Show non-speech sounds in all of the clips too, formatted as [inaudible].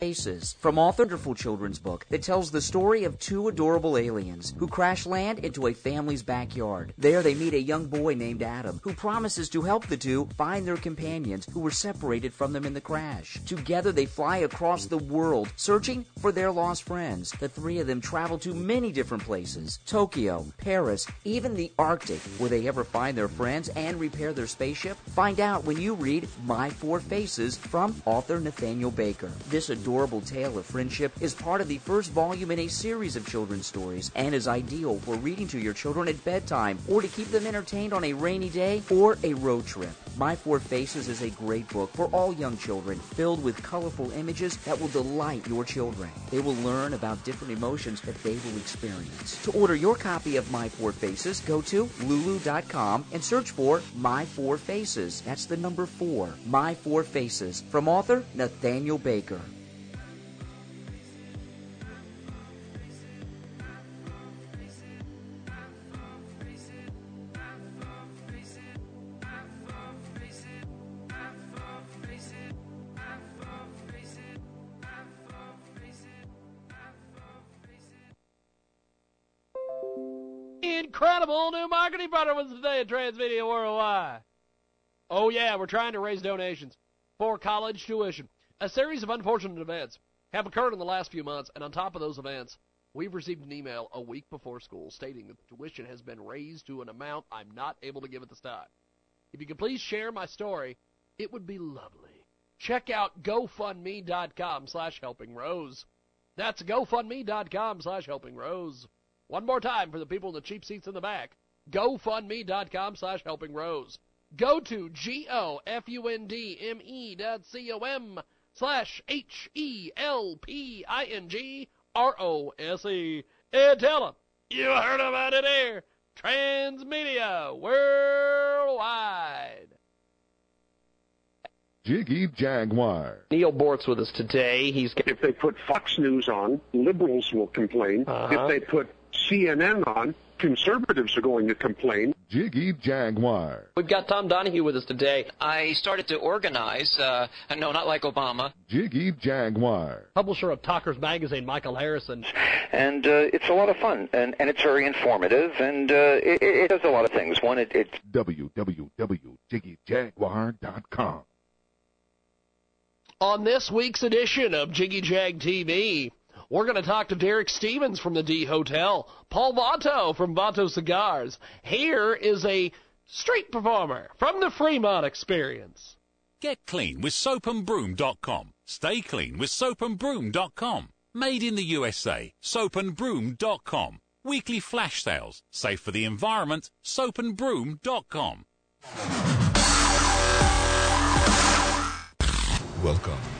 Faces from author wonderful children's book that tells the story of two adorable aliens who crash land into a family's backyard. There they meet a young boy named Adam who promises to help the two find their companions who were separated from them in the crash. Together they fly across the world searching for their lost friends. The three of them travel to many different places. Tokyo, Paris, even the Arctic. Will they ever find their friends and repair their spaceship? Find out when you read My Four Faces from author Nathaniel Baker. This adorable adorable tale of friendship is part of the first volume in a series of children's stories and is ideal for reading to your children at bedtime or to keep them entertained on a rainy day or a road trip. My Four Faces is a great book for all young children, filled with colorful images that will delight your children. They will learn about different emotions that they will experience. To order your copy of My Four Faces, go to lulu.com and search for My Four Faces. That's the number four. My Four Faces from author Nathaniel Baker. Incredible new marketing partner was today at Transmedia Worldwide. Oh yeah, we're trying to raise donations for college tuition. A series of unfortunate events have occurred in the last few months, and on top of those events, we've received an email a week before school stating that the tuition has been raised to an amount I'm not able to give at this time. If you could please share my story, it would be lovely. Check out GoFundMe.com slash Helping Rose. That's GoFundMe.com slash Helping Rose. One more time for the people in the cheap seats in the back. GoFundMe.com slash Helping Rose. Go to G-O-F-U-N-D-M-E dot C-O-M slash H-E-L-P-I-N-G-R-O-S-E. And tell them you heard about it here. Transmedia Worldwide. Jiggy Jaguar. Neil Boortz with us today. He's if they put Fox News on, liberals will complain. Uh-huh. If they put CNN on, conservatives are going to complain. Jiggy Jaguar. We've got Tom Donahue with us today. I started to organize, uh, no, not like Obama. Jiggy Jaguar. Publisher of Talkers Magazine, Michael Harrison. And uh, it's a lot of fun, and, and it's very informative, and uh, it, it does a lot of things. One, it, it www.jiggyjaguar.com. On this week's edition of Jiggy Jag TV, we're going to talk to Derek Stevens from the D Hotel, Paul Vato from Vato Cigars. Here is a street performer from the Fremont Experience. Get clean with soapandbroom.com. Stay clean with soapandbroom.com. Made in the USA, soapandbroom.com. Weekly flash sales, safe for the environment, soapandbroom.com. Welcome to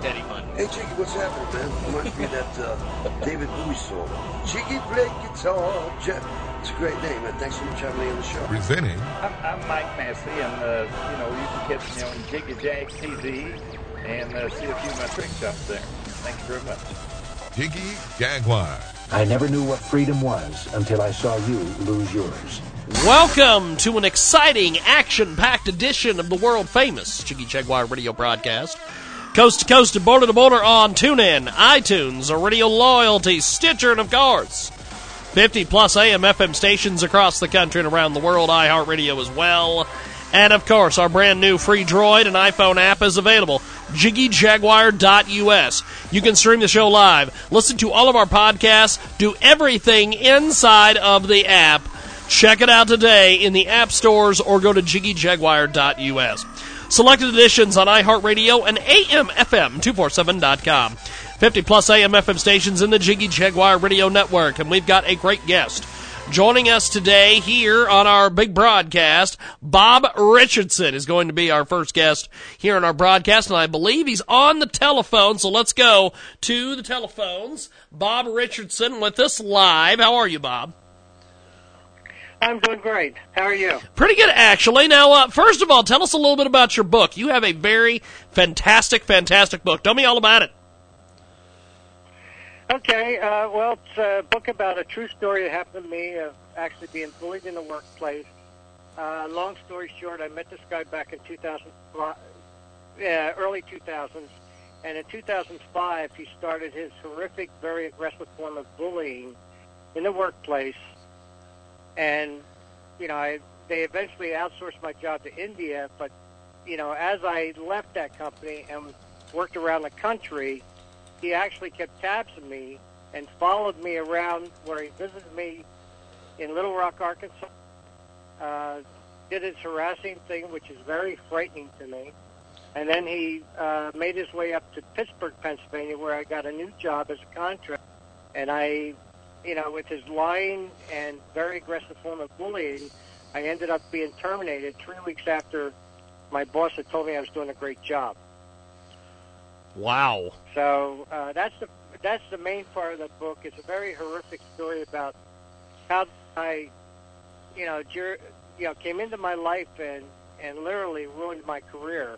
Daddy fun. Hey, Jiggy, what's happening, man? Reminds me of that uh, David Bowie song. Jiggy play guitar. Jeff. It's a great name, man. Thanks so much for having me on the show. Presenting I'm, I'm Mike Massey, and uh, you know you can catch me on Jiggy Jag TV and uh, see a few of my trick shots there. Thank you very much. Jiggy Jaguar. I never knew what freedom was until I saw you lose yours. Welcome to an exciting, action packed edition of the world famous Jiggy Jaguar radio broadcast. Coast to coast and border to border on TuneIn, iTunes, Radio Loyalty, Stitcher, and of course, 50 plus AM FM stations across the country and around the world, iHeartRadio as well. And of course, our brand new free Droid and iPhone app is available. JiggyJaguar.us. You can stream the show live, listen to all of our podcasts, do everything inside of the app. Check it out today in the app stores or go to JiggyJaguar.us. Selected editions on iHeartRadio and AMFM247.com. 50 plus AMFM stations in the Jiggy Jaguar Radio Network, and we've got a great guest. Joining us today here on our big broadcast, Bob Richardson is going to be our first guest here on our broadcast, and I believe he's on the telephone, so let's go to the telephones. Bob Richardson with us live. How are you, Bob? I'm doing great. How are you? Pretty good, actually. Now, uh, first of all, tell us a little bit about your book. You have a very fantastic, fantastic book. Tell me all about it. Okay, uh, well, it's a book about a true story that happened to me of actually being bullied in the workplace. Uh, long story short, I met this guy back in 2000, yeah, early 2000s, and in 2005 he started his horrific, very aggressive form of bullying in the workplace. And you know, I, they eventually outsourced my job to India, but you know, as I left that company and worked around the country he actually kept tabs on me and followed me around where he visited me in Little Rock, Arkansas. Uh, did his harassing thing, which is very frightening to me. And then he uh, made his way up to Pittsburgh, Pennsylvania, where I got a new job as a contractor. And I, you know, with his lying and very aggressive form of bullying, I ended up being terminated three weeks after my boss had told me I was doing a great job. Wow. So uh, that's the that's the main part of the book. It's a very horrific story about how I, you know, jur- you know, came into my life and and literally ruined my career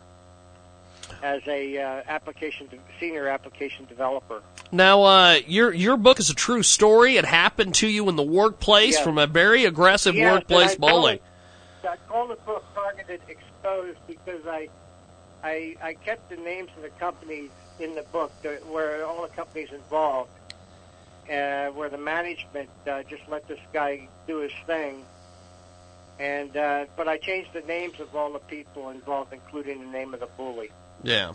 as a uh, application de- senior application developer. Now, uh, your your book is a true story. It happened to you in the workplace Yes. from a very aggressive Yes, workplace I call bully. it- I call the book "Targeted Exposed" because I, I, I kept the names of the companies in the book, the, where all the companies involved, uh, where the management uh, just let this guy do his thing, and uh, but I changed the names of all the people involved, including the name of the bully. Yeah.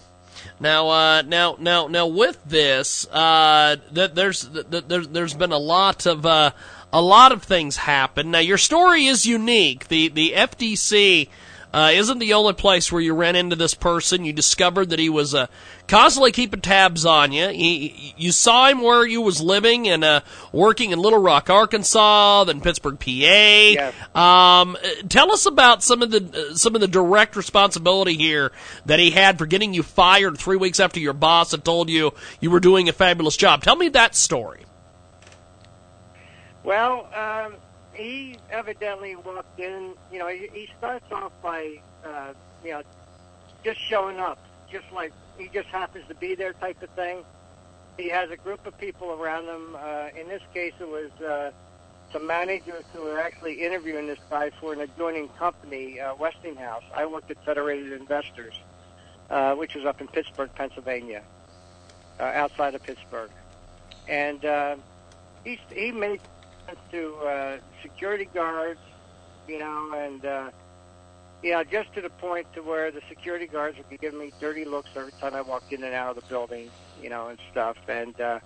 Now, uh, now, now, now, with this, uh, th- there's th- th- there's been a lot of uh, a lot of things happen. Now, your story is unique. The the FDC uh, isn't the only place where you ran into this person. You discovered that he was uh, constantly keeping tabs on you. He, you saw him where you was living and uh, working in Little Rock, Arkansas, then Pittsburgh, PA. Um, uh, tell us about some of the uh, some of the direct responsibility here that he had for getting you fired three weeks after your boss had told you you were doing a fabulous job. Tell me that story. Well, um, he evidently walked in. You know, he, he starts off by, uh, you know, just showing up, just like he just happens to be there, type of thing. He has a group of people around him. Uh, in this case, it was uh, some managers who were actually interviewing this guy for an adjoining company, uh, Westinghouse. I worked at Federated Investors, uh, which was up in Pittsburgh, Pennsylvania, uh, outside of Pittsburgh, and uh, he he made to uh, security guards, you know, and uh, you know, just to the point to where the security guards would be giving me dirty looks every time I walked in and out of the building, you know, and stuff. And uh,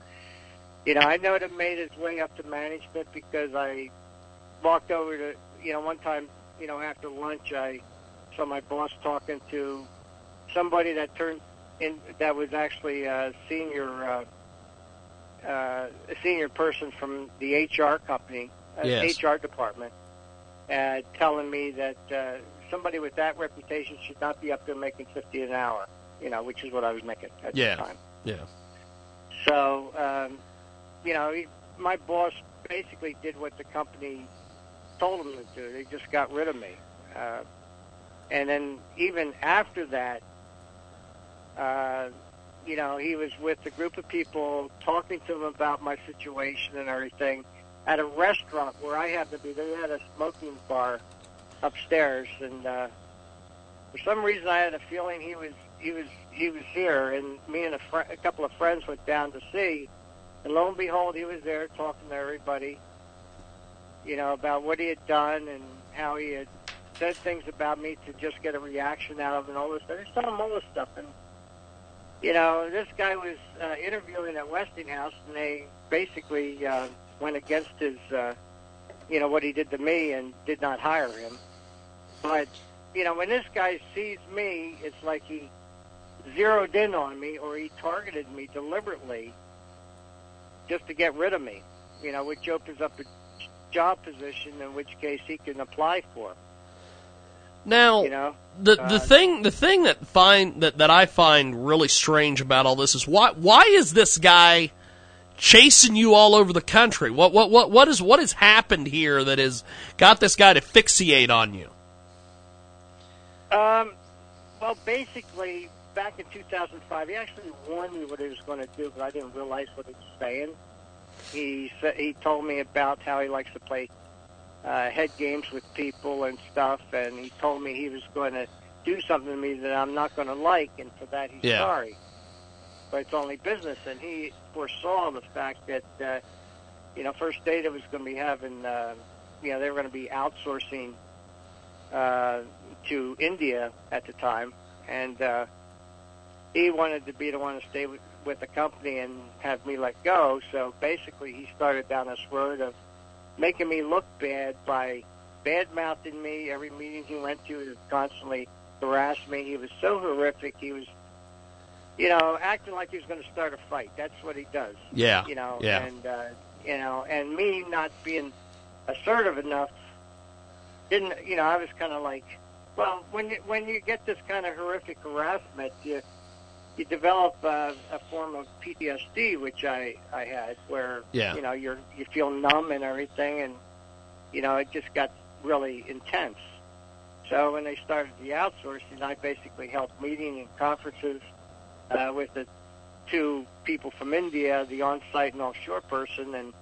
you know, I know it made its way up to management because I walked over to, you know, one time, you know, after lunch, I saw my boss talking to somebody that turned in that was actually a senior. Uh, uh, a senior person from the HR company, uh, Yes. HR department, uh, telling me that uh, somebody with that reputation should not be up there making fifty an hour. You know, which is what I was making at Yeah. the time. Yeah. So, um, you know, he, my boss basically did what the company told him to do. They just got rid of me. Uh, and then even after that, uh, you know, he was with a group of people talking to them about my situation and everything at a restaurant where I happened to be. They had a smoking bar upstairs, and uh, for some reason I had a feeling he was he was he was here, and me and a, fr- a couple of friends went down to see, and lo and behold, he was there talking to everybody, you know, about what he had done and how he had said things about me to just get a reaction out of, and all this. I just him all this stuff, and you know, this guy was uh, interviewing at Westinghouse, and they basically uh, went against his, uh, you know, what he did to me, and did not hire him. But you know, when this guy sees me, it's like he zeroed in on me, or he targeted me deliberately, just to get rid of me. You know, which opens up a job position, in which case he can apply for. Now, You know, the uh, the thing the thing that find that, that I find really strange about all this is why why is this guy chasing you all over the country? What what what what is what has happened here that has got this guy to fixate on you? Um, well, basically, back in 2005, he actually warned me what he was going to do, but I didn't realize what he was saying. He he told me about how he likes to play uh, head games with people and stuff, and he told me he was going to do something to me that I'm not going to like, and for that he's Yeah. sorry. But it's only business, and he foresaw the fact that uh, you know First Data was going to be having uh, you know they were going to be outsourcing uh, to India at the time, and uh, he wanted to be the one to stay with, with the company and have me let go. So basically, he started down this road of making me look bad by bad mouthing me. Every meeting he went to, he would constantly harass me. He was so horrific. He was, you know, acting like he was going to start a fight. That's what he does. Yeah, You know, yeah. and uh, you know, and me not being assertive enough didn't. You know, I was kind of like, well, when you when you get this kind of horrific harassment, you you develop uh, a form of PTSD, which I I had, where Yeah. you know you're you feel numb and everything, and you know it just got really intense. So when they started the outsourcing, I basically held meetings and conferences uh, with the two people from India, the on-site and offshore person, and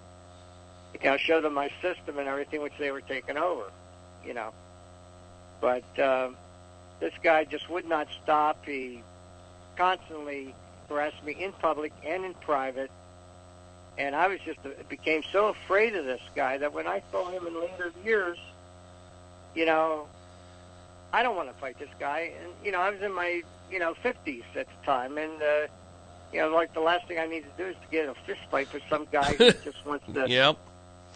you know showed them my system and everything, which they were taking over. You know, but uh, this guy just would not stop. He constantly harassed me in public and in private. And I was just became so afraid of this guy that when I saw him in later years, you know, I don't want to fight this guy. And you know, I was in my you know fifties at the time, and uh, you know, like the last thing I need to do is to get a fist fight with some guy who [laughs] just wants to, Yep.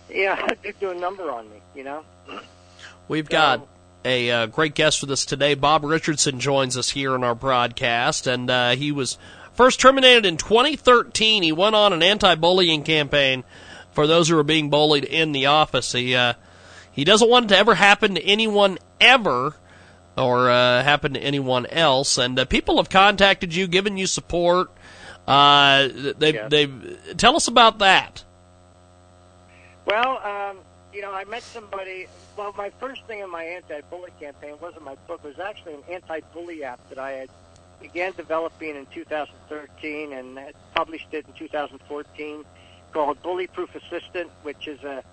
yeah, [laughs] do a number on me. You know. We've got a uh, great guest with us today. Bob Richardson joins us here in our broadcast, and uh, he was first terminated in 2013. He went on an anti-bullying campaign for those who were being bullied in the office. He uh, he doesn't want it to ever happen to anyone ever, or uh, happen to anyone else. And uh, people have contacted you, given you support. Uh, they Yeah. they tell us about that. Well, um, you know, I met somebody. Well, my first thing in my anti-bully campaign wasn't my book. It was actually an anti-bully app that I had began developing in 2013 and published it in 2014 called Bully Proof Assistant, which is a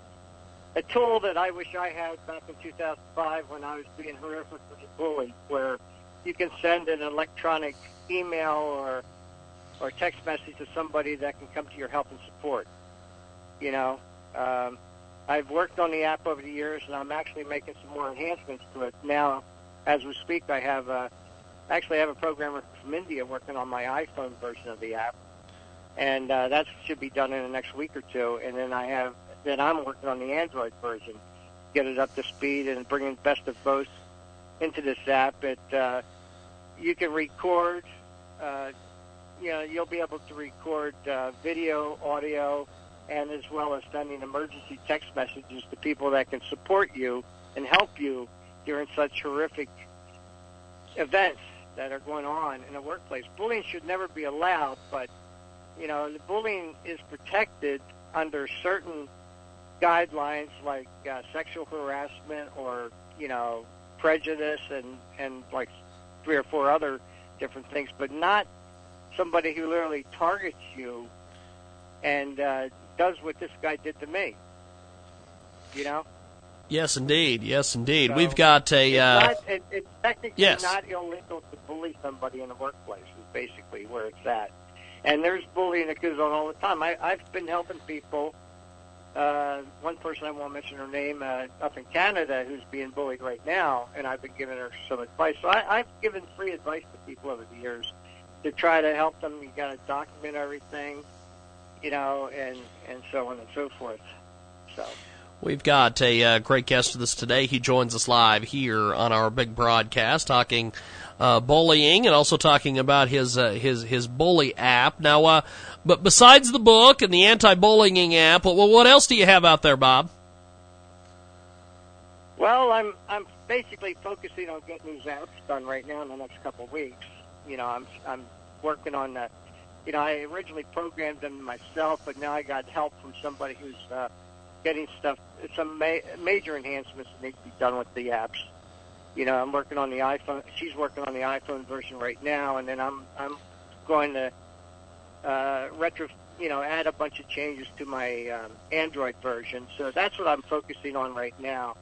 a tool that I wish I had back in 2005 when I was being horrifically bullied, where you can send an electronic email or or text message to somebody that can come to your help and support. You know, um, I've worked on the app over the years, and I'm actually making some more enhancements to it now. As we speak, I have uh, actually I have a programmer from India working on my iPhone version of the app, and uh, that should be done in the next week or two. And then I have then I'm working on the Android version, get it up to speed and bringing best of both into this app. It uh, you can record. Uh, you know, you'll be able to record uh, video, audio, and as well as sending emergency text messages to people that can support you and help you during such horrific events that are going on in the workplace. Bullying should never be allowed, but you know, the bullying is protected under certain guidelines like uh, sexual harassment or you know prejudice and and like three or four other different things, but not somebody who literally targets you and uh, does what this guy did to me. You know, Yes, indeed. Yes, indeed. So, We've got a. it's, Uh, not, it, it's technically yes. not illegal to bully somebody in the workplace. Is basically where it's at. And there's bullying that goes on all the time. I, I've been helping people uh, one person I won't mention her name uh, up in Canada who's being bullied right now, and I've been giving her some advice. So I, I've given free advice to people over the years to try to help them. You got to document everything, you know, and and so on and so forth. So. We've got a uh, great guest with us today. He joins us live here on our big broadcast, talking uh, bullying and also talking about his uh, his his bully app. Now, uh, but besides the book and the anti-bullying app, well, what else do you have out there, Bob? Well, I'm I'm basically focusing on getting these apps done right now in the next couple of weeks. You know, I'm I'm working on the. You know, I originally programmed them myself, but now I got help from somebody who's uh, getting stuff, some ma- major enhancements that need to be done with the apps. You know, I'm working on the iPhone. She's working on the iPhone version right now, and then I'm I'm going to uh, retro, you know, add a bunch of changes to my um, Android version. So that's what I'm focusing on right now.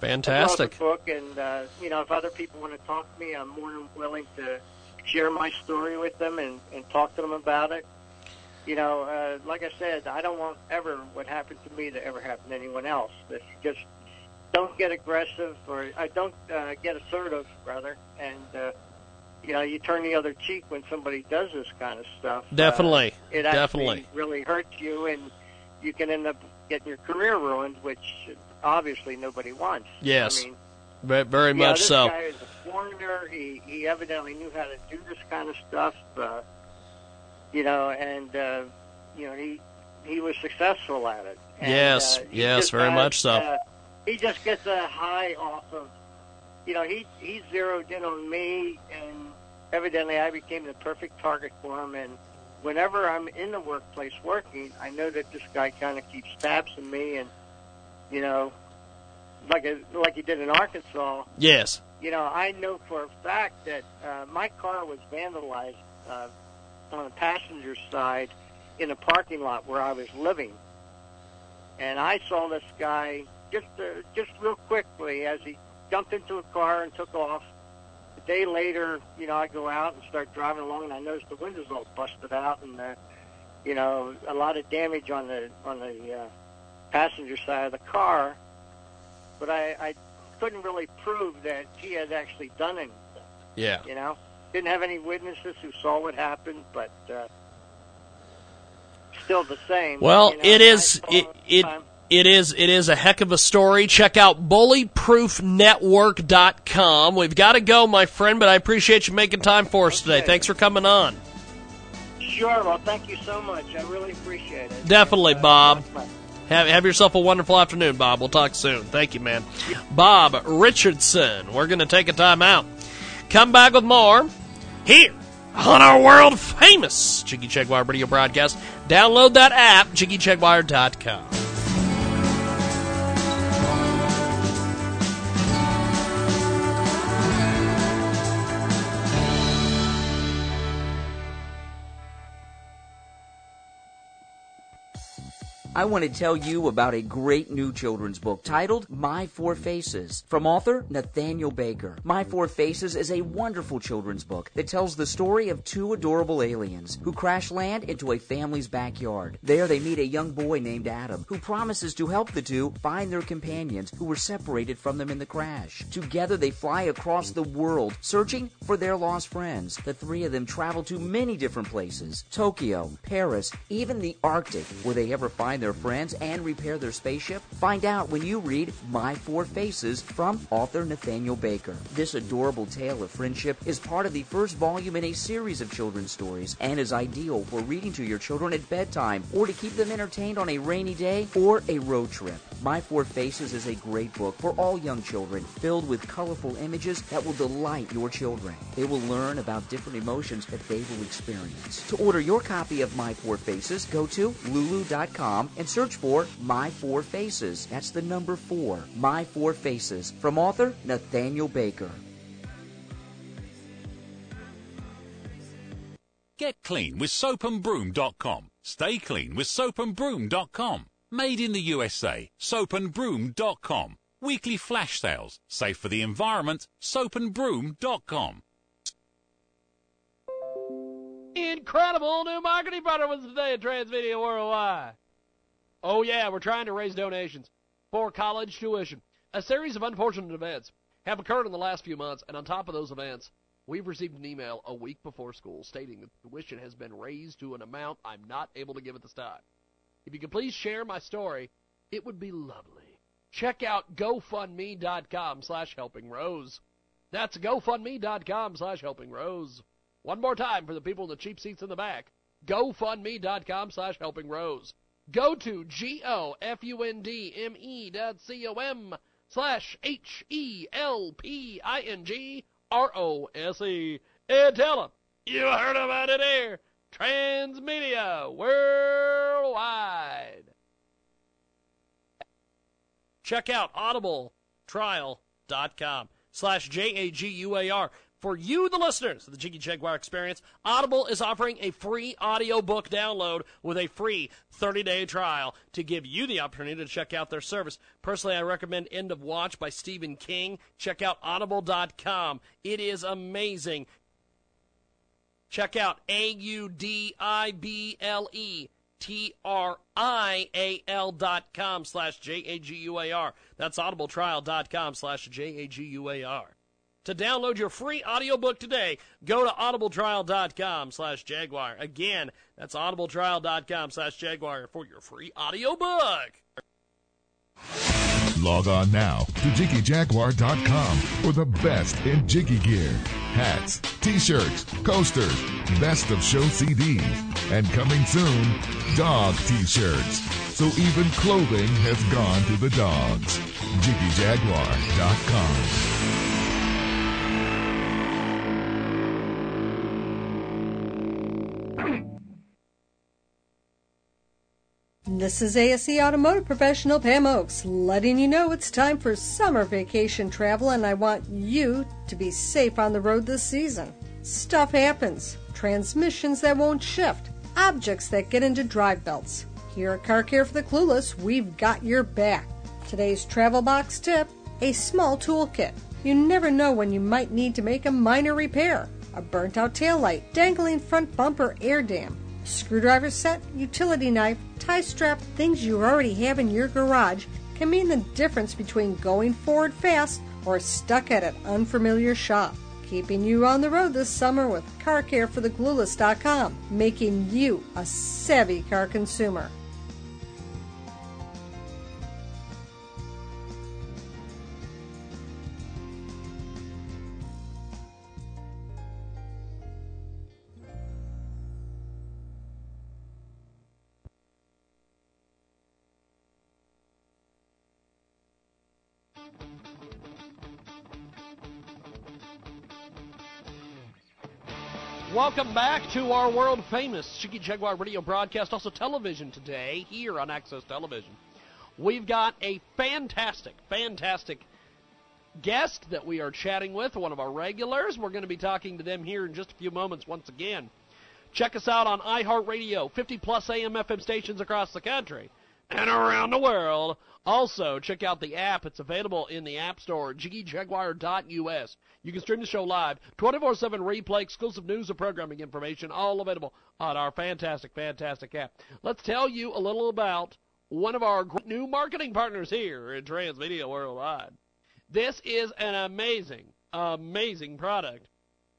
Fantastic. The book, and uh, you know, if other people want to talk to me, I'm more than willing to share my story with them and, and talk to them about it. You know, uh, like I said, I don't want ever what happened to me to ever happen to anyone else. That just don't get aggressive, or I don't uh, get assertive, rather, and uh, you know, you turn the other cheek when somebody does this kind of stuff. Definitely, uh, it definitely really hurts you, and you can end up getting your career ruined, which obviously nobody wants. Yes, I mean, very, very yeah, much this so. guy is a foreigner. He he evidently knew how to do this kind of stuff. Uh, you know, and uh, you know he he was successful at it. And, yes, uh, yes, very much so. Uh, he just gets a high off of, you know, he he zeroed in on me, and evidently I became the perfect target for him. And whenever I'm in the workplace working, I know that this guy kind of keeps tabs on me, and you know, like a, like he did in Arkansas. Yes. You know, I know for a fact that uh, my car was vandalized uh, on the passenger side in a parking lot where I was living, and I saw this guy just uh, just real quickly as he jumped into a car and took off. A day later, you know, I go out and start driving along, and I notice the windows all busted out, and uh, you know, a lot of damage on the on the uh, passenger side of the car. But I, I couldn't really prove that he had actually done anything. Yeah. You know, didn't have any witnesses who saw what happened, but uh, still the same. Well, you know, it is it it. It is it is a heck of a story. Check out bullyproofnetwork.com. We've got to go, my friend, but I appreciate you making time for us today. Okay. Thanks for coming on. Sure. Well, thank you so much. I really appreciate it. Definitely, Uh, Bob. Have, have yourself a wonderful afternoon, Bob. We'll talk soon. Thank you, man. Bob Richardson. We're going to take a time out. Come back with more here on our world famous Jiggy Jaguar radio broadcast. Download that app, jiggyjaguar.com. I want to tell you about a great new children's book titled My Four Faces from author Nathaniel Baker. My Four Faces is a wonderful children's book that tells the story of two adorable aliens who crash land into a family's backyard. There they meet a young boy named Adam who promises to help the two find their companions who were separated from them in the crash. Together they fly across the world searching for their lost friends. The three of them travel to many different places Tokyo, Paris, even the Arctic. Will they ever find their friends and repair their spaceship? Find out when you read My Four Faces from author Nathaniel Baker. This adorable tale of friendship is part of the first volume in a series of children's stories and is ideal for reading to your children at bedtime or to keep them entertained on a rainy day or a road trip. My Four Faces is a great book for all young children, filled with colorful images that will delight your children. They will learn about different emotions that they will experience. To order your copy of My Four Faces, go to lulu.com and search for My Four Faces. That's the number four, My Four Faces, from author Nathaniel Baker. Get clean with soapandbroom.com. Stay clean with soapandbroom.com. Made in the USA. Soapandbroom.com. Weekly flash sales. Safe for the environment. Soapandbroom.com. Incredible new marketing partner was today at Transmedia Worldwide. Oh, yeah, we're trying to raise donations for college tuition. A series of unfortunate events have occurred in the last few months, and on top of those events, we've received an email a week before school stating that tuition has been raised to an amount I'm not able to give at this time. If you could please share my story, it would be lovely. Check out GoFundMe.com slash Helping Rose. That's GoFundMe.com slash Helping Rose. One more time for the people in the cheap seats in the back. GoFundMe.com slash Helping Rose. Go to G-O-F-U-N-D-M-E dot C-O-M slash H-E-L-P-I-N-G-R-O-S-E. And tell them you heard about it here. Transmedia Worldwide. Check out audibletrial.com slash J-A-G-U-A-R. For you, the listeners of the Jiggy Jaguar Experience, Audible is offering a free audiobook download with a free 30-day trial to give you the opportunity to check out their service. Personally, I recommend End of Watch by Stephen King. Check out audible.com. It is amazing. Check out A-U-D-I-B-L-E T-R-I-A-L dot com slash J-A-G-U-A-R. That's audibletrial.com slash J-A-G-U-A-R. To download your free audiobook today, go to audibletrial.com slash Jaguar. Again, that's audibletrial.com slash Jaguar for your free audiobook. Log on now to JiggyJaguar.com for the best in Jiggy gear. Hats, t-shirts, coasters, best of show CDs, and coming soon, dog t-shirts. So even clothing has gone to the dogs. JiggyJaguar.com. This is ASE Automotive Professional Pam Oakes, letting you know it's time for summer vacation travel, and I want you to be safe on the road this season. Stuff happens transmissions that won't shift, objects that get into drive belts. Here at Car Care for the Clueless, we've got your back. Today's travel box tip a small toolkit. You never know when you might need to make a minor repair. A burnt out taillight, dangling front bumper air dam, screwdriver set, utility knife, tie strap, things you already have in your garage can mean the difference between going forward fast or stuck at an unfamiliar shop. Keeping you on the road this summer with Car Care for the Clueless.com, making you a savvy car consumer. Welcome back to our world famous Jiggy Jaguar radio broadcast, also television today here on Access Television. We've got a fantastic, fantastic guest that we are chatting with, one of our regulars. We're going to be talking to them here in just a few moments once again. Check us out on iHeartRadio, 50 plus AM FM stations across the country and around the world. Also, check out the app. It's available in the App Store, jiggyjaguar.us. You can stream the show live, 24-7 replay, exclusive news and programming information, all available on our fantastic, fantastic app. Let's tell you a little about one of our great new marketing partners here in Transmedia Worldwide. This is an amazing, amazing product.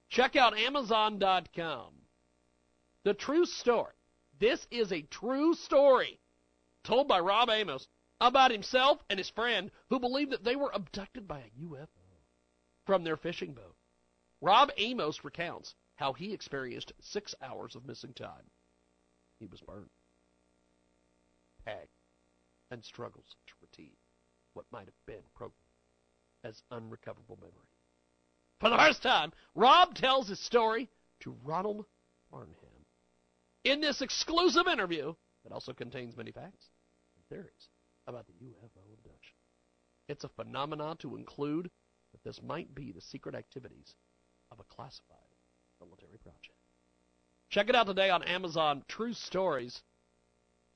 Check out Amazon.com. The true story. This is a true story told by Rob Amos about himself and his friend who believed that they were abducted by a UFO from their fishing boat. Rob Amos recounts how he experienced six hours of missing time. He was burned, tagged, and struggles to retrieve what might have been programmed as unrecoverable memory. For the first time, Rob tells his story to Ronald Farnham. In this exclusive interview, that also contains many facts theories about the UFO abduction. It's a phenomenon to include that this might be the secret activities of a classified military project. Check it out today on Amazon. True Stories.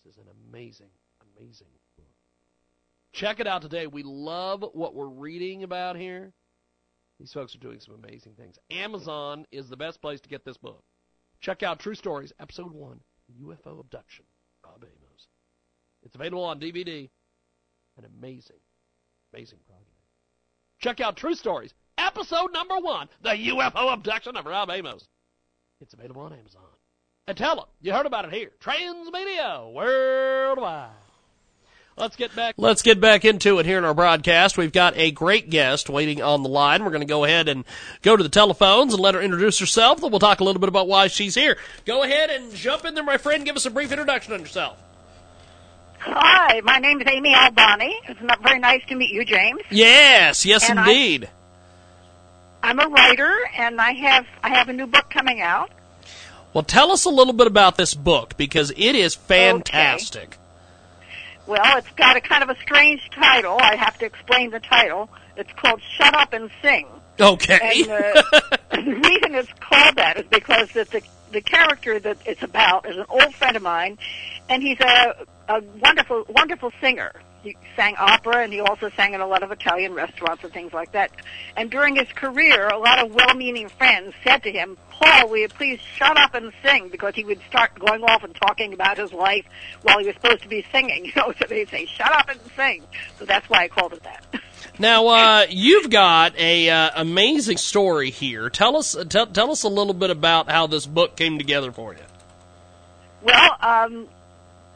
This is an amazing, amazing book. Check it out today. We love what we're reading about here. These folks are doing some amazing things. Amazon is the best place to get this book. Check out True Stories, Episode 1 UFO Abduction. Rob Amos. It's available on DVD. An amazing, amazing project. Check out True Stories, episode number one, the UFO abduction of Rob Amos. It's available on Amazon. And tell them you heard about it here. Transmedia Worldwide. Let's get back. Let's get back into it here in our broadcast. We've got a great guest waiting on the line. We're going to go ahead and go to the telephones and let her introduce herself. Then we'll talk a little bit about why she's here. Go ahead and jump in there, my friend. Give us a brief introduction on yourself. Hi, my name is Amy Albani. It's not very nice to meet you, James. Yes, yes, And I- indeed. I'm a writer, and I have I have a new book coming out. Well, tell us a little bit about this book because it is fantastic. Okay. Well, it's got a kind of a strange title. I have to explain the title. It's called "Shut Up and Sing." Okay. And uh, the [laughs] reason it's called that is because it's the the character that it's about is an old friend of mine, and he's a a wonderful wonderful singer. He sang opera, and he also sang in a lot of Italian restaurants and things like that. And during his career, a lot of well-meaning friends said to him, "Paul, will you please shut up and sing?" Because he would start going off and talking about his life while he was supposed to be singing. [laughs] You know, so they'd say, "Shut up and sing." So that's why I called it that. [laughs] Now, uh, you've got a uh, amazing story here. Tell us, tell, tell us a little bit about how this book came together for you. Well, um,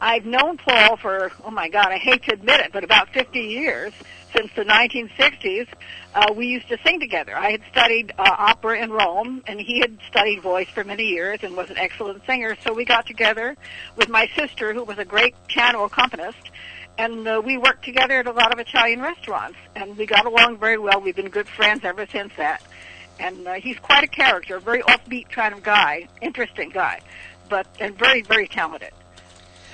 I've known Paul for, oh my God, I hate to admit it, but about 50 years, since the 1960s. Uh, we used to sing together. I had studied uh, opera in Rome, and he had studied voice for many years and was an excellent singer. So we got together with my sister, who was a great piano accompanist, and uh, we worked together at a lot of Italian restaurants, and we got along very well. We've been good friends ever since that. And uh, he's quite a character, a very offbeat kind of guy, interesting guy, but and very, very talented.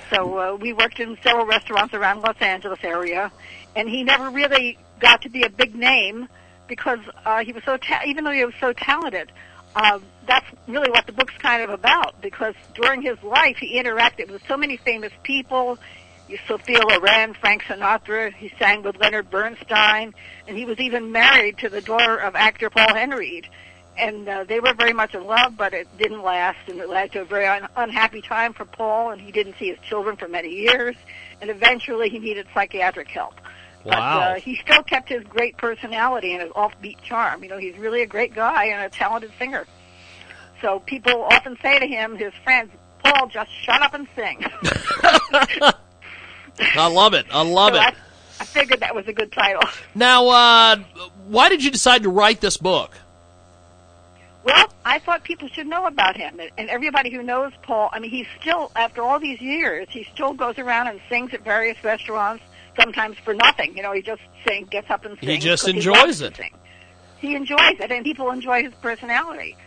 So uh, we worked in several restaurants around Los Angeles area, and he never really got to be a big name because uh, he was so ta- even though he was so talented. Uh, that's really what the book's kind of about because during his life he interacted with so many famous people. Sophia Loren, Frank Sinatra. He sang with Leonard Bernstein, and he was even married to the daughter of actor Paul Henreid. And uh, they were very much in love, but it didn't last, and it led to a very un- unhappy time for Paul. And he didn't see his children for many years, and eventually he needed psychiatric help. But uh, he still kept his great personality and his offbeat charm. You know, he's really a great guy and a talented singer. So people often say to him, his friends, Paul, just shut up and sing. [laughs] [laughs] I love it. I love So it. I, I figured that was a good title. Now, uh, why did you decide to write this book? Well, I thought people should know about him, and- and everybody who knows Paul. I mean, he's still after all these years, he still goes around and sings at various restaurants. Sometimes for nothing, you know, he just sings, gets up and sings. He just enjoys to it. He enjoys it, and people enjoy his personality.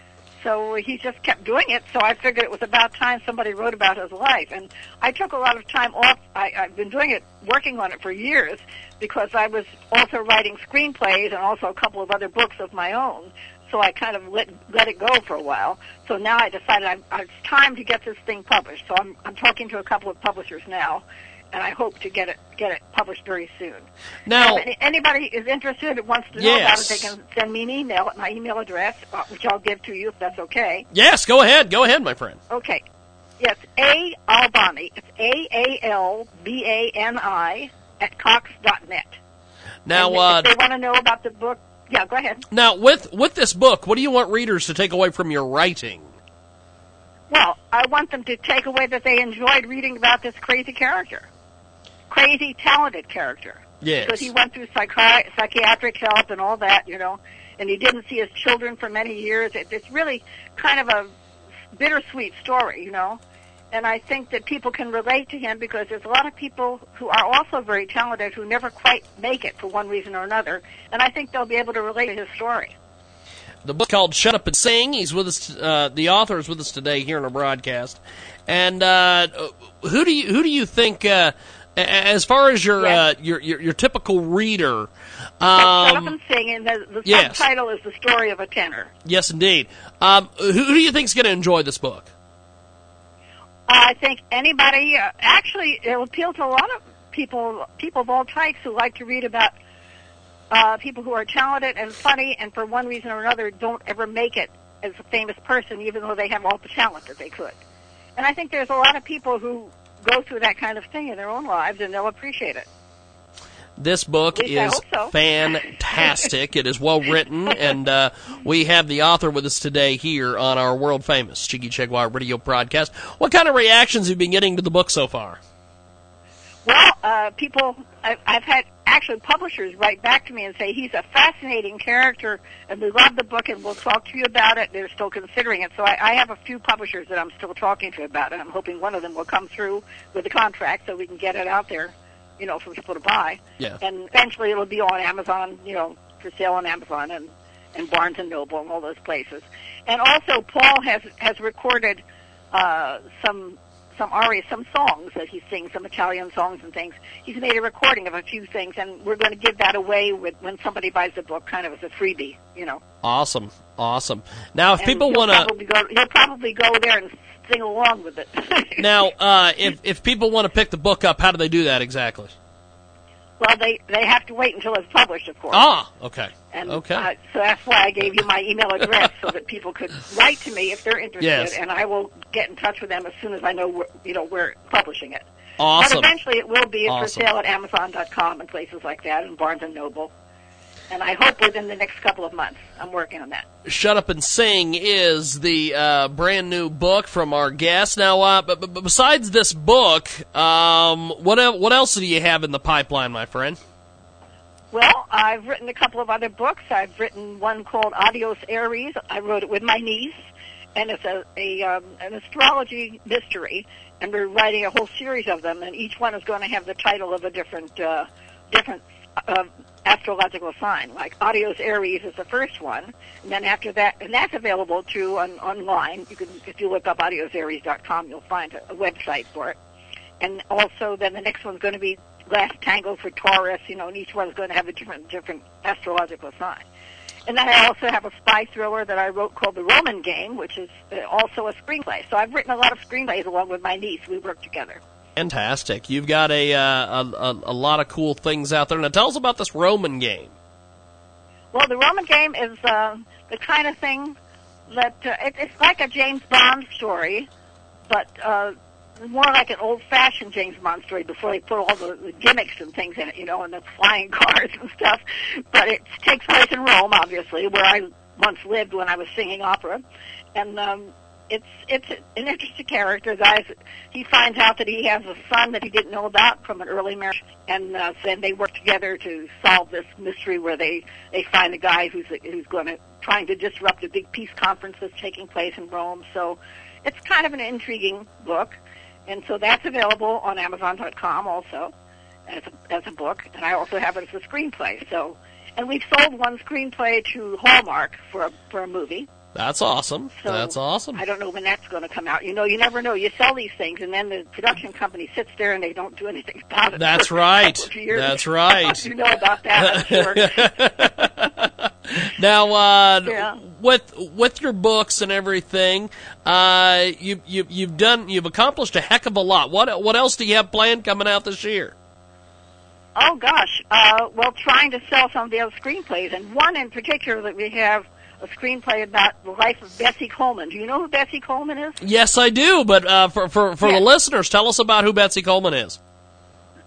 So he just kept doing it. So I figured it was about time somebody wrote about his life. And I took a lot of time off. I, I've been doing it, working on it for years, because I was also writing screenplays and also a couple of other books of my own. So I kind of let let it go for a while. So now I decided I'm, it's time to get this thing published. So I'm I'm talking to a couple of publishers now, and I hope to get it get it published very soon. Now- if any- anybody is interested and wants to know about it, they can send me an email at my email address, uh, which I'll give to you if that's okay. Yes, go ahead. Go ahead, my friend. Okay. Yes, A Albani. It's A A L B A N I at cox dot net. Now, and uh, if they want to know about the book, yeah, go ahead. now with with this book, what do you want readers to take away from your writing? Well, I want them to take away that they enjoyed reading about this crazy character, crazy talented character. Yes. Because he went through psychi- psychiatric help and all that, you know, and he didn't see his children for many years. It, it's really kind of a bittersweet story, you know. And I think that people can relate to him because there's a lot of people who are also very talented who never quite make it for one reason or another. And I think they'll be able to relate to his story. The book called "Shut Up and Sing." He's with us. Uh, the author is with us today here in our broadcast. And uh, who do you who do you think, uh, as far as your, uh, your your your typical reader? Um, and sing, and the, the yes. subtitle is The Story of a Tenor. yes, indeed. Um, who, who do you think is going to enjoy this book? I think anybody, uh, actually, it will appeal to a lot of people, people of all types who like to read about uh, people who are talented and funny, and for one reason or another don't ever make it as a famous person, even though they have all the talent that they could. And I think there's a lot of people who go through that kind of thing in their own lives, and they'll appreciate it. This book At least I is so. [laughs] fantastic. it is well written, [laughs] and uh, we have the author with us today here on our world famous Jiggy Jaguar radio broadcast. What kind of reactions have you been getting to the book so far? Well, uh, people, I, I've had actually publishers write back to me and say he's a fascinating character, and we love the book, and we'll talk to you about it. They're still considering it, so I, I have a few publishers that I'm still talking to about it. I'm hoping one of them will come through with a contract so we can get it out there, you know, for people to buy. Yeah. And eventually, it'll be on Amazon, you know, for sale on Amazon and and Barnes and Noble and all those places. And also, Paul has has recorded uh, some some arias, some songs that he sings, some Italian songs and things. He's made a recording of a few things, and we're going to give that away with when somebody buys the book, kind of as a freebie, you know. Awesome, awesome. Now, if And people want to, he'll probably go there and sing along with it. [laughs] now, uh, if if people want to pick the book up, how do they do that exactly? Well, they they have to wait until it's published, of course. Ah, okay, And okay. uh, so that's why I gave you my email address so that people could write to me if they're interested, Yes. and I will get in touch with them as soon as I know where, you know we're publishing it. Awesome. But eventually, it will be Awesome. for sale at Amazon.com and places like that, and Barnes and Noble. And I hope within the next couple of months. I'm working on that. Shut Up and Sing is the uh, brand new book from our guest. Now, uh, but, but besides this book, um, what el- what else do you have in the pipeline, my friend? Well, I've written a couple of other books. I've written one called Adios Aries. I wrote it with my niece, and it's a, a um, an astrology mystery. And we're writing a whole series of them, and each one is going to have the title of a different uh, different uh, astrological sign. Like Adios Aries is the first one, and then after that, and that's available too on online. You can, if you look up AdiosAries.com, you'll find a, a website for it. And also, then the next one's going to be Last Tango for Taurus, you know, and each one's going to have a different different astrological sign. And then I also have a spy thriller that I wrote called The Roman Game, which is uh, also a screenplay. So I've written a lot of screenplays along with my niece. We work together. Fantastic. You've got a, uh, a, a lot of cool things out there. Now, tell us about this Roman game. Well, The Roman Game is uh, the kind of thing that uh, it, it's like a James Bond story, but uh, more like an old-fashioned James Bond story before they put all the, the gimmicks and things in it, you know, and the flying [laughs] cars and stuff. But it takes place in Rome, obviously, where I once lived when I was singing opera, and um, it's it's an interesting character. Guys, he finds out that he has a son that he didn't know about from an early marriage, and uh, then they work together to solve this mystery where they they find a guy who's who's going to trying to disrupt a big peace conference that's taking place in Rome. So it's kind of an intriguing book, and so that's available on Amazon.com also as a, as a book, and I also have it as a screenplay. So, and we've sold one screenplay to Hallmark for a, for a movie. That's awesome. So That's awesome. I don't know when that's going to come out. You know, you never know. You sell these things, and then the production company sits there and they don't do anything [laughs] about it. That's right. couple of years. That's right. [laughs] you know about that, sure. [laughs] Now, uh, Yeah. with with your books and everything, uh, you you you've done you've accomplished a heck of a lot. What what else do you have planned coming out this year? Oh gosh. Uh, well, trying to sell some of the other screenplays, and one in particular that we have a screenplay about the life of Bessie Coleman. Do you know who Bessie Coleman is? Yes, I do. But uh, for for for the listeners, tell us about who Bessie Coleman is.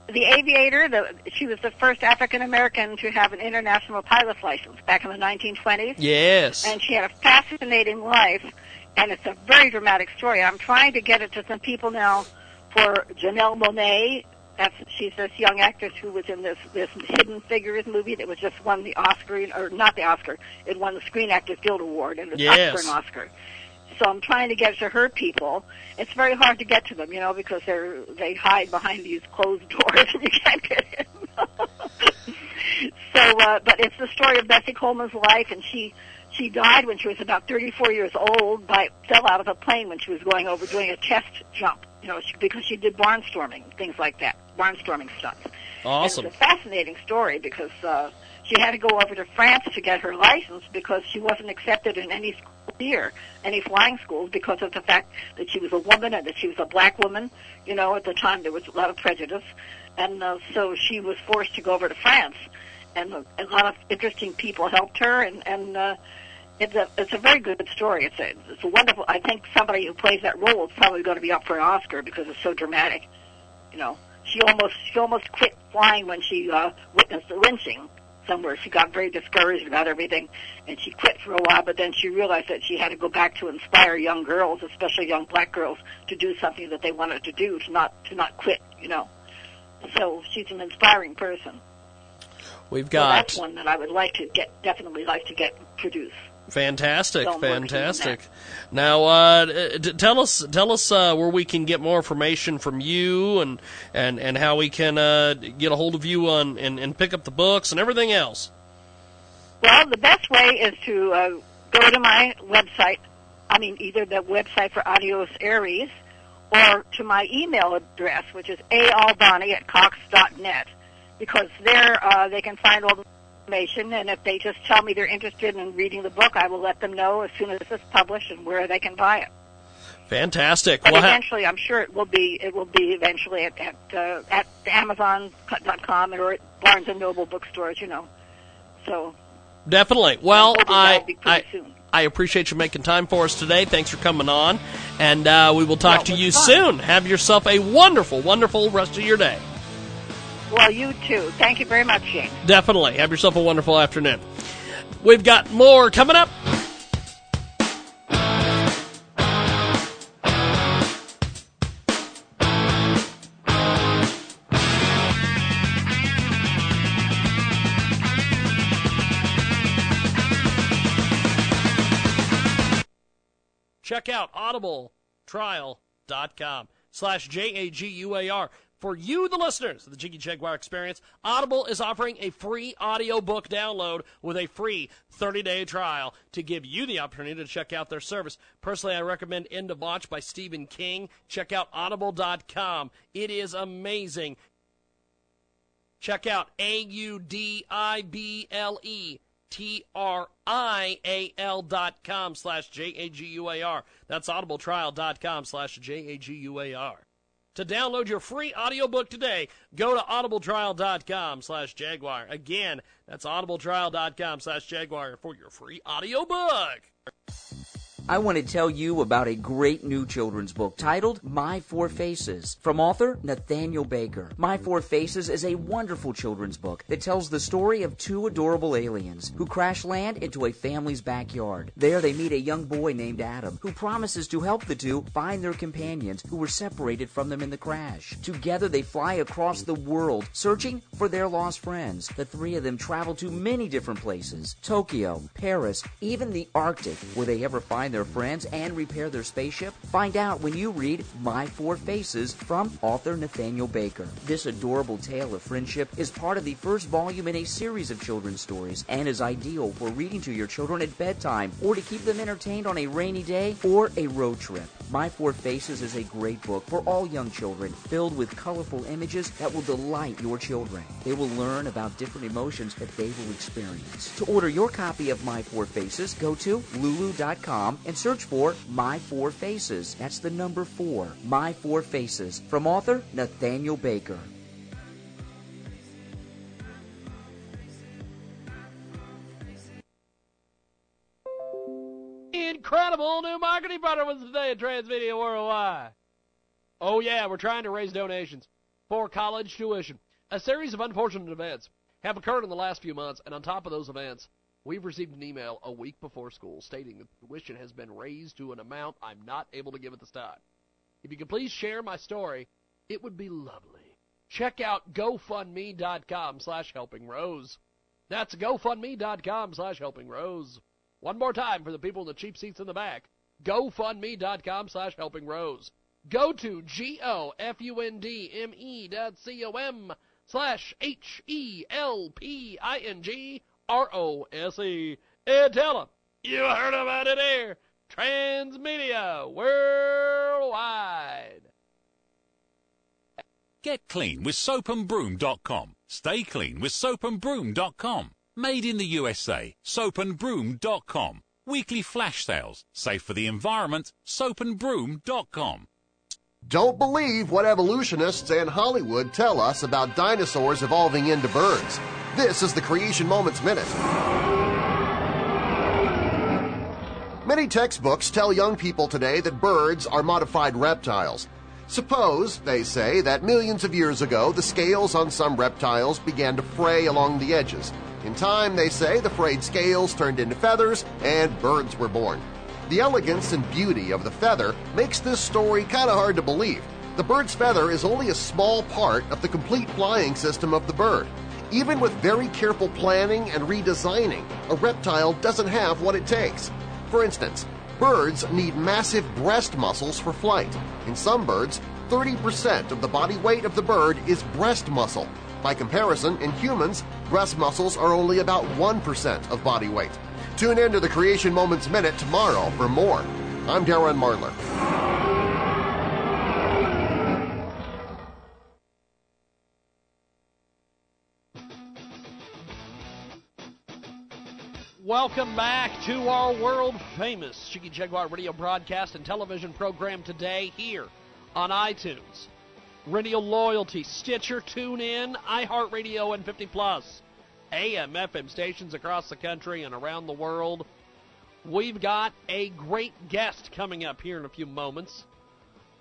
The aviator. The, she was the first African American to have an international pilot's license back in the 1920s. Yes. And she had a fascinating life, and it's a very dramatic story. I'm trying to get it to some people now for Janelle Monáe. That's she's this young actress who was in this this Hidden Figures movie that was just won the Oscar or not the Oscar. It won the Screen Actors Guild Award and it's Yes. up for an Oscar. So I'm trying to get it to her people. It's very hard to get to them, you know, because they're they hide behind these closed [laughs] doors and you can't get in. [laughs] so, uh, but it's the story of Bessie Coleman's life, and she she died when she was about 34 years old. By fell out of a plane when she was going over doing a test jump, you know, she, because she did barnstorming, things like that, barnstorming stunts. Awesome. It's a fascinating story because uh, she had to go over to France to get her license because she wasn't accepted in any school here, any flying schools, because of the fact that she was a woman and that she was a black woman. You know, at the time there was a lot of prejudice, and uh, so she was forced to go over to France. And a, a lot of interesting people helped her, and and uh, it's a it's a very good story. It's a it's a wonderful. I think somebody who plays that role is probably going to be up for an Oscar because it's so dramatic. You know, she almost she almost quit flying when she uh, witnessed the lynching somewhere. She got very discouraged about everything, and she quit for a while. But then she realized that she had to go back to inspire young girls, especially young black girls, to do something that they wanted to do, to not to not quit. You know, so she's an inspiring person. We've So got that's one that I would like to get, definitely like to get produced. Fantastic, So I'm working on fantastic. Now, uh, d- tell us, tell us uh, where we can get more information from you, and and and how we can uh, get a hold of you on and, and pick up the books and everything else. Well, the best way is to uh, go to my website. I mean, either the website for Adios Aries or to my email address, which is aalbani at cox.net, because there uh, they can find all the information. And if they just tell me they're interested in reading the book, I will let them know as soon as it's published and where they can buy it. Fantastic. But Well, ha- eventually, I'm sure it will be it will be eventually at at, uh, at Amazon.com or at Barnes and Noble bookstores. You know, so Definitely. Well, I that'll be pretty I, soon. I appreciate you making time for us today. Thanks for coming on, and uh, we will talk Well, to you fun. soon. Have yourself a wonderful, wonderful rest of your day. Well, you too. Thank you very much, James. Definitely. Have yourself a wonderful afternoon. We've got more coming up. Check out audibletrial.com slash J-A-G-U-A-R. For you, the listeners of the Jiggy Jaguar Experience, Audible is offering a free audiobook download with a free 30-day trial to give you the opportunity to check out their service. Personally, I recommend End of Watch by Stephen King. Check out audible.com. It is amazing. Check out A-U-D-I-B-L-E T-R-I-A-L dot com slash J-A-G-U-A-R. That's audibletrial.com slash J-A-G-U-A-R. To download your free audiobook today, go to audibletrial.com slash Jaguar. Again, that's audibletrial.com slash Jaguar for your free audiobook. I want to tell you about a great new children's book titled My Four Faces from author Nathaniel Baker. My Four Faces is a wonderful children's book that tells the story of two adorable aliens who crash land into a family's backyard. There they meet a young boy named Adam who promises to help the two find their companions who were separated from them in the crash. Together they fly across the world searching for their lost friends. The three of them travel to many different places Tokyo, Paris, even the Arctic. Will they ever find their friends and repair their spaceship? Find out when you read My Four Faces from author Nathaniel Baker. This adorable tale of friendship is part of the first volume in a series of children's stories and is ideal for reading to your children at bedtime or to keep them entertained on a rainy day or a road trip. My Four Faces is a great book for all young children, filled with colorful images that will delight your children. They will learn about different emotions that they will experience. To order your copy of My Four Faces, go to lulu.com and search for My Four Faces. That's the number four, My Four Faces, from author Nathaniel Baker. Incredible new marketing partner was today at Transmedia Worldwide. Oh yeah, we're trying to raise donations for college tuition. A series of unfortunate events have occurred in the last few months, and on top of those events, we've received an email a week before school stating that tuition has been raised to an amount I'm not able to give at this time. If you could please share my story, it would be lovely. Check out GoFundMe.com slash Helping Rose. That's GoFundMe.com slash Helping Rose. One more time for the people in the cheap seats in the back. GoFundMe.com slash Helping Rose. Go to G-O-F-U-N-D-M-E dot C-O-M slash H-E-L-P-I-N-G-R-O-S-E. And tell them you heard about it here. Transmedia Worldwide. Get clean with soapandbroom.com. Stay clean with soapandbroom.com. Made in the USA. Soapandbroom.com. Weekly flash sales. Safe for the environment. Soapandbroom.com. Don't believe what evolutionists and Hollywood tell us about dinosaurs evolving into birds. This is the Creation Moments Minute. Many textbooks tell young people today that birds are modified reptiles. Suppose, they say, that millions of years ago the scales on some reptiles began to fray along the edges. In time, they say, the frayed scales turned into feathers and birds were born. The elegance and beauty of the feather makes this story kind of hard to believe. The bird's feather is only a small part of the complete flying system of the bird. Even with very careful planning and redesigning, a reptile doesn't have what it takes. For instance, birds need massive breast muscles for flight. In some birds, 30% of the body weight of the bird is breast muscle. By comparison, in humans, breast muscles are only about 1% of body weight. Tune in to the Creation Moments Minute tomorrow for more. I'm Darren Marlar. Welcome back to our world famous Jiggy Jaguar radio broadcast and television program today here on iTunes, Radio Loyalty, Stitcher, TuneIn, iHeartRadio, and 50 Plus, AM, FM stations across the country and around the world. We've got a great guest coming up here in a few moments.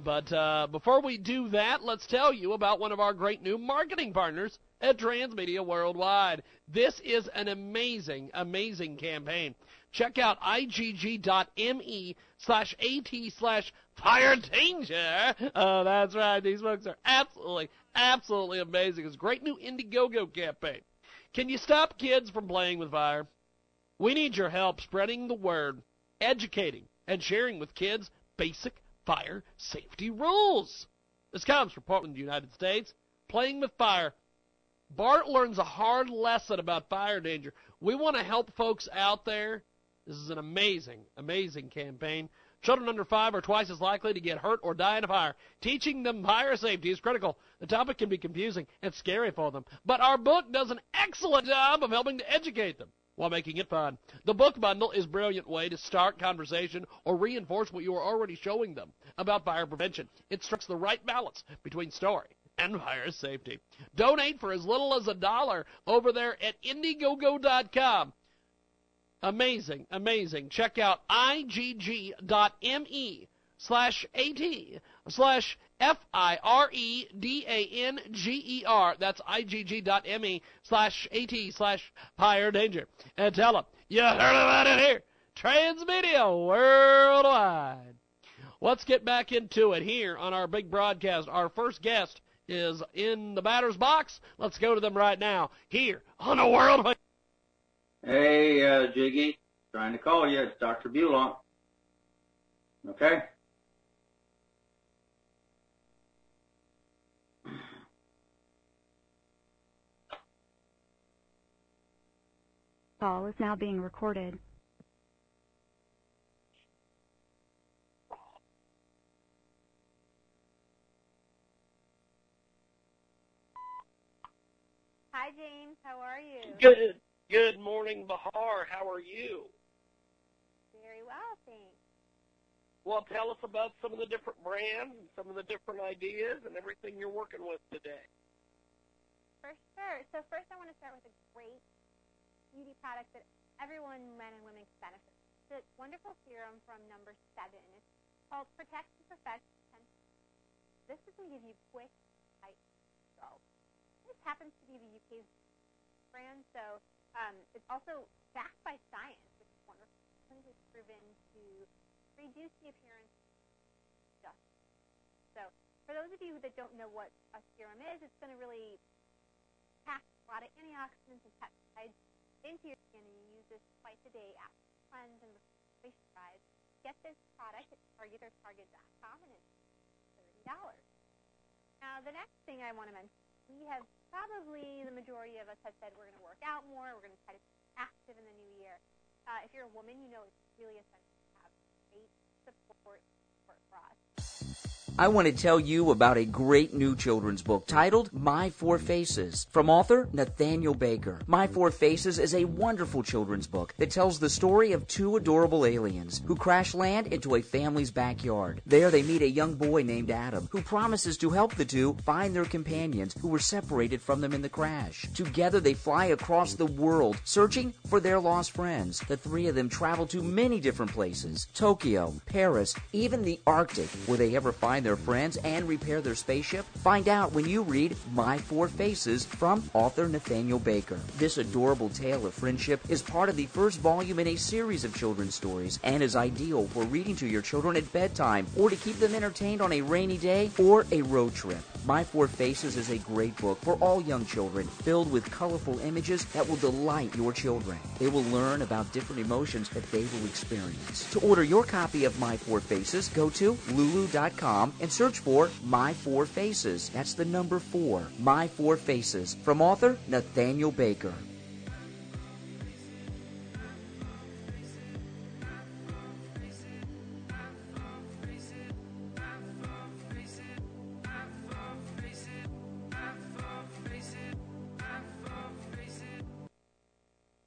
But uh, before we do that, let's tell you about one of our great new marketing partners at Transmedia Worldwide. This is an amazing, amazing campaign. Check out igg.me slash at slash fire danger. Oh, that's right. These folks are absolutely, absolutely amazing. It's a great new Indiegogo campaign. Can you stop kids from playing with fire? We need your help spreading the word, educating, and sharing with kids basic fire safety rules. This comes from Portland, United States. Playing with fire Bart learns a hard lesson about fire danger. We want to help folks out there. This is an amazing, amazing campaign. Children under five are twice as likely to get hurt or die in a fire. Teaching them fire safety is critical. The topic can be confusing and scary for them, but our book does an excellent job of helping to educate them while making it fun. The book bundle is a brilliant way to start conversation or reinforce what you are already showing them about fire prevention. It strikes the right balance between story and fire safety. Donate for as little as a dollar over there at Indiegogo.com. Amazing, amazing. Check out igg.me slash at slash F-I-R-E-D-A-N-G-E-R. That's igg.me slash at slash fire danger. And tell them you heard about it here. Transmedia Worldwide. Let's get back into it here on our big broadcast. Our first guest is in the batter's box. Let's go to them right now here on the World. Hey, uh, Jiggy, trying to call you. It's Dr. Bulon. Okay. Call is now being recorded. Hi, James. How are you? Good. Good morning, Bahar. How are you? Very well, thanks. Well, tell us about some of the different brands and some of the different ideas and everything you're working with today. For sure. So first, I want to start with a great beauty product that everyone, men and women, can benefit. It's a wonderful serum from Number Seven. It's called Protect and Perfect. This is going to give you quick, tight results. This happens to be the UK's brand, so um, it's also backed by science, which is wonderful. Clinically proven to reduce the appearance of dust. So for those of you that don't know what a serum is, it's going to really pack a lot of antioxidants and peptides into your skin, and you use this twice a day after cleanse and moisturize. Get this product at Target or Target.com, and it's $30. Now, the next thing I want to mention we have probably the majority of us have said we're going to work out more. We're going to try to be active in the new year. Uh, if you're a woman, you know it's really essential to have great support, support for us. I want to tell you about a great new children's book titled My Four Faces from author Nathaniel Baker. My Four Faces is a wonderful children's book that tells the story of two adorable aliens who crash land into a family's backyard. There they meet a young boy named Adam who promises to help the two find their companions who were separated from them in the crash. Together they fly across the world searching for their lost friends. The three of them travel to many different places Tokyo, Paris, even the Arctic, where they ever find find their friends and repair their spaceship? Find out when you read My Four Faces from author Nathaniel Baker. This adorable tale of friendship is part of the first volume in a series of children's stories and is ideal for reading to your children at bedtime or to keep them entertained on a rainy day or a road trip. My Four Faces is a great book for all young children, filled with colorful images that will delight your children. They will learn about different emotions that they will experience. To order your copy of My Four Faces, go to lulu.com and search for My Four Faces. That's the number four, My Four Faces, from author Nathaniel Baker.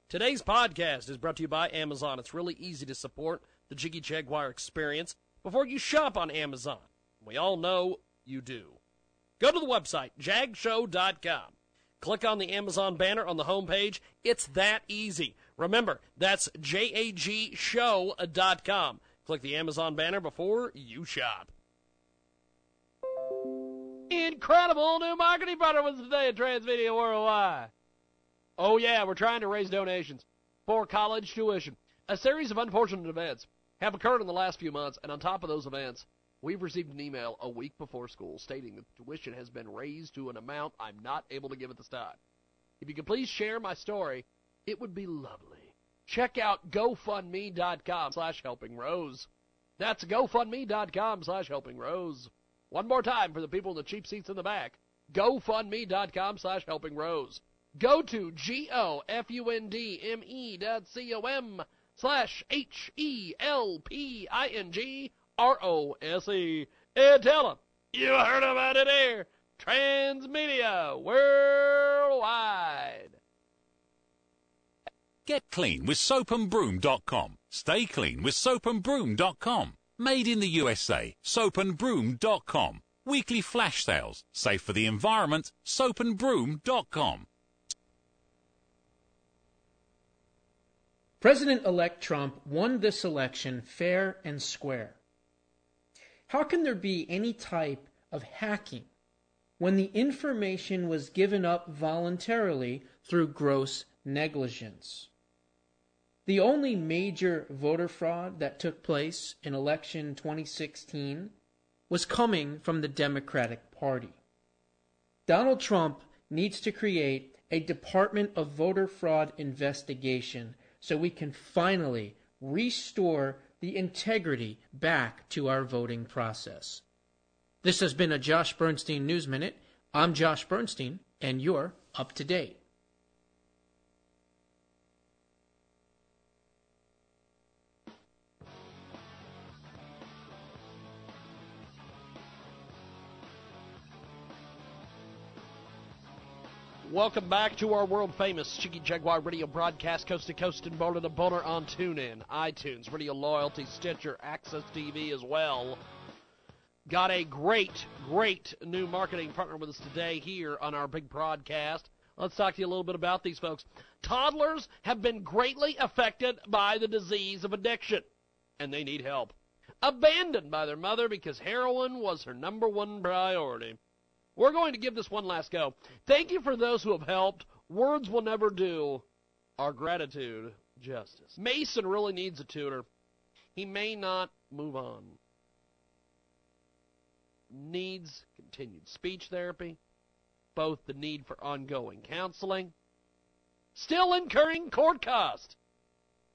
Today's podcast is brought to you by Amazon. It's really easy to support the Jiggy Jaguar experience before you shop on Amazon. We all know you do. Go to the website, jagshow.com. Click on the Amazon banner on the homepage. It's that easy. Remember, that's jagshow.com. Click the Amazon banner before you shop. Incredible new marketing partner with today at Transmedia Worldwide. Oh, yeah, we're trying to raise donations for college tuition. A series of unfortunate events have occurred in the last few months, and on top of those events, we've received an email a week before school stating that tuition has been raised to an amount I'm not able to give at this time. If you could please share my story, it would be lovely. Check out GoFundMe.com slash Helping Rose. That's GoFundMe.com slash Helping Rose. One more time for the people in the cheap seats in the back. GoFundMe.com slash Helping Rose. Go to G-O-F-U-N-D-M-E dot C-O-M slash H-E-L-P-I-N-G-R-O-S-E and tell them you heard about it here. Transmedia Worldwide. Get clean with soapandbroom.com. Stay clean with soapandbroom.com. Made in the USA. Soapandbroom.com. Weekly flash sales. Safe for the environment. Soapandbroom.com. President elect Trump won this election fair and square. How can there be any type of hacking when the information was given up voluntarily through gross negligence? The only major voter fraud that took place in election 2016 was coming from the Democratic Party. Donald Trump needs to create a Department of Voter Fraud investigation so we can finally restore the integrity back to our voting process. This has been a Josh Bernstein News Minute. I'm Josh Bernstein, and you're up to date. Welcome back to our world famous Jiggy Jaguar radio broadcast coast to coast and border to border on TuneIn, iTunes, Radio Loyalty, Stitcher, Access TV as well. Got a great, great new marketing partner with us today here on our big broadcast. Let's talk to you a little bit about these folks. Toddlers have been greatly affected by the disease of addiction, and they need help. Abandoned by their mother because heroin was her number one priority. We're going to give this one last go. Thank you for those who have helped. Words will never do our gratitude justice. Mason really needs a tutor. He may not move on. Needs continued speech therapy, both the need for ongoing counseling, still incurring court costs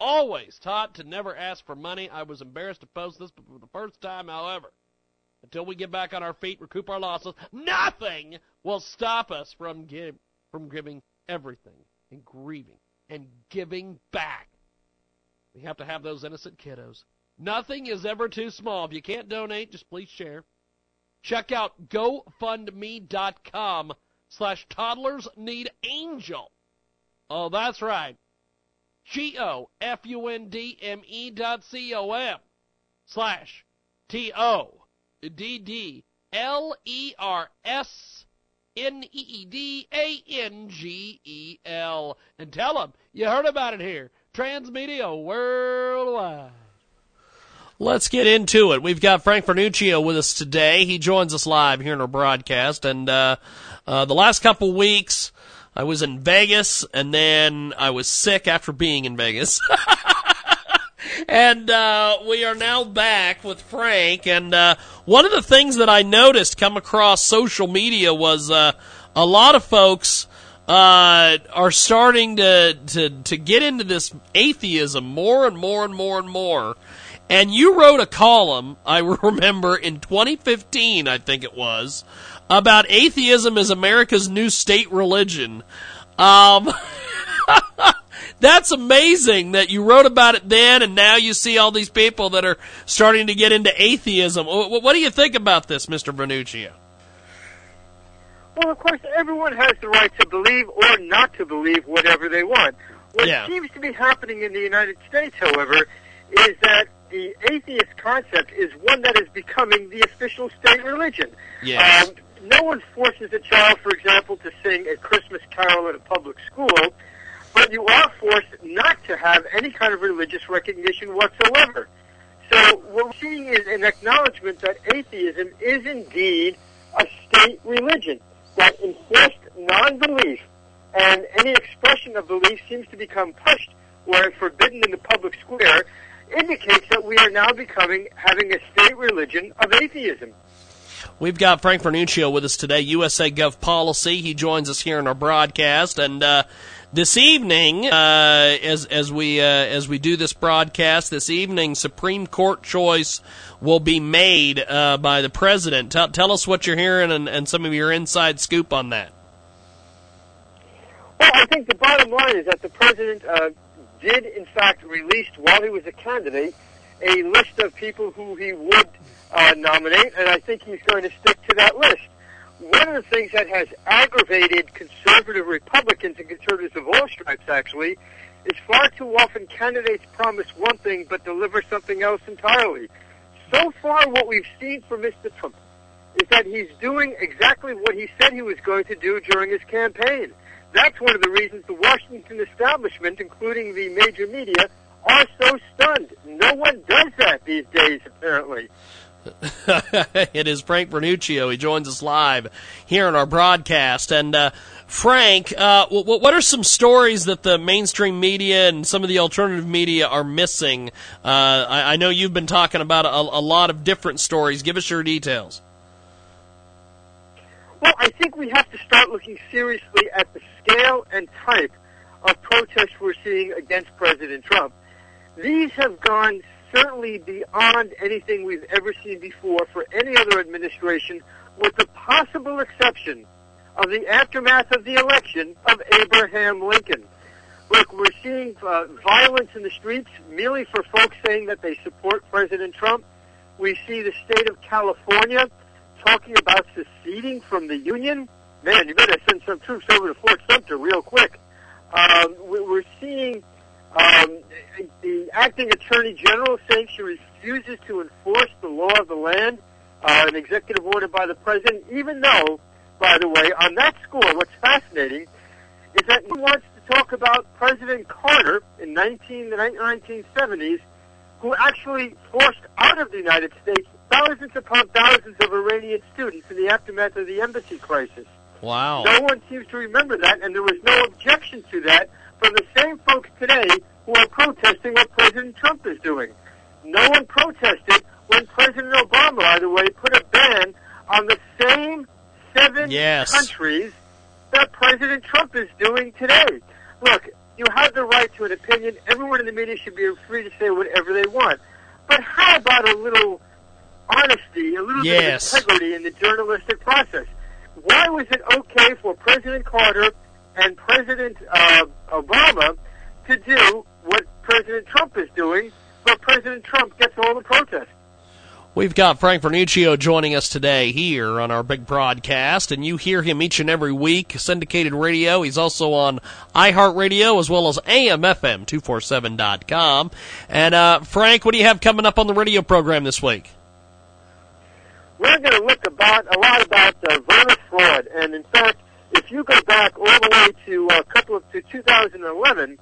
Always taught to never ask for money. I was embarrassed to post this, for the first time, however, until we get back on our feet, recoup our losses, nothing will stop us from give, from giving everything and grieving and giving back. We have to have those innocent kiddos. Nothing is ever too small. If you can't donate, just please share. Check out GoFundMe.com slash toddlers need angel. Oh, that's right. G-O-F-U-N-D-M-E dot C-O-M slash T-O D D L E R S N E E D A N G E L. And tell them you heard about it here. Transmedia Worldwide. Let's get into it. We've got Frank Vernuccio with us today. He joins us live here in our broadcast. And uh, uh, the last couple weeks, I was in Vegas, and then I was sick after being in Vegas. [laughs] and uh, we are now back with Frank. And uh, one of the things that I noticed come across social media was uh, a lot of folks uh, are starting to, to to get into this atheism more and more and more and more. And you wrote a column, I [laughs] remember, in 2015, I think it was, about atheism as America's new state religion. Um, [laughs] that's amazing that you wrote about it then, and now you see all these people that are starting to get into atheism. What do you think about this, Mr. Vernuccio? Well, of course, everyone has the right to believe or not to believe whatever they want. What Yeah. seems to be happening in the United States, however, is that the atheist concept is one that is becoming the official state religion. Yes. Um, no one forces a child, for example, to sing a Christmas carol at a public school, but you are forced not to have any kind of religious recognition whatsoever. So what we're seeing is an acknowledgement that atheism is indeed a state religion that enforced non-belief and any expression of belief seems to become pushed or forbidden in the public square indicates that we are now becoming having a state religion of atheism. We've got Frank Vernuccio with us today, USA Gov Policy. He joins us here in our broadcast, and uh, this evening, uh, as as we uh, as we do this broadcast, this evening, Supreme Court choice will be made uh, by the president. Tell, tell us what you're hearing and, and some of your inside scoop on that. Well, I think the bottom line is that the president uh, did, in fact, release while he was a candidate a list of people who he would uh, nominate, and I think he's going to stick to that list. One of the things that has aggravated conservative Republicans and conservatives of all stripes, actually, is far too often candidates promise one thing but deliver something else entirely. So far, what we've seen from Mr. Trump is that he's doing exactly what he said he was going to do during his campaign. That's one of the reasons the Washington establishment, including the major media, are so stunned. No one does that these days, apparently. [laughs] it is Frank Vernuccio. He joins us live here in our broadcast. And uh, Frank, uh, w- what are some stories that the mainstream media and some of the alternative media are missing? Uh, I-, I know you've been talking about a-, a lot of different stories. Give us your details. Well, I think we have to start looking seriously at the scale and type of protests we're seeing against President Trump. These have gone certainly beyond anything we've ever seen before for any other administration, with the possible exception of the aftermath of the election of Abraham Lincoln. Look, we're seeing uh, violence in the streets merely for folks saying that they support President Trump. We see the state of California talking about seceding from the Union. Man, you better send some troops over to Fort Sumter real quick. Um, we- we're seeing um, the acting attorney general saying she refuses to enforce the law of the land, uh, an executive order by the president, even though, by the way, on that score, what's fascinating is that he wants to talk about President Carter in 19, the 1970s, who actually forced out of the United States thousands upon thousands of Iranian students in the aftermath of the embassy crisis. Wow. No one seems to remember that, and there was no objection to that from the same folks today who are protesting what President Trump is doing. No one protested when President Obama, by the way, put a ban on the same seven Yes. countries that President Trump is doing today. Look, you have the right to an opinion. Everyone in the media should be free to say whatever they want. But how about a little honesty, a little Yes. bit of integrity in the journalistic process? Why was it okay for President Carter and President uh, Obama to do what President Trump is doing, but President Trump gets all the protests? We've got Frank Vernuccio joining us today here on our big broadcast, and you hear him each and every week, syndicated radio. He's also on iHeartRadio as well as AMFM247.com. And, uh, Frank, what do you have coming up on the radio program this week? We're going to look about a lot about uh, voter fraud, and in fact, if you go back all the way to uh, a couple of to 2011,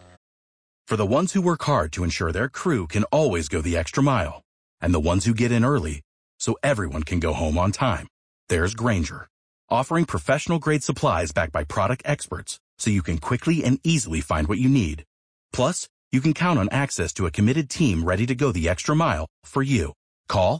For the ones who work hard to ensure their crew can always go the extra mile, and the ones who get in early so everyone can go home on time. There's Grainger, offering professional grade supplies backed by product experts so you can quickly and easily find what you need. Plus, you can count on access to a committed team ready to go the extra mile for you. Call,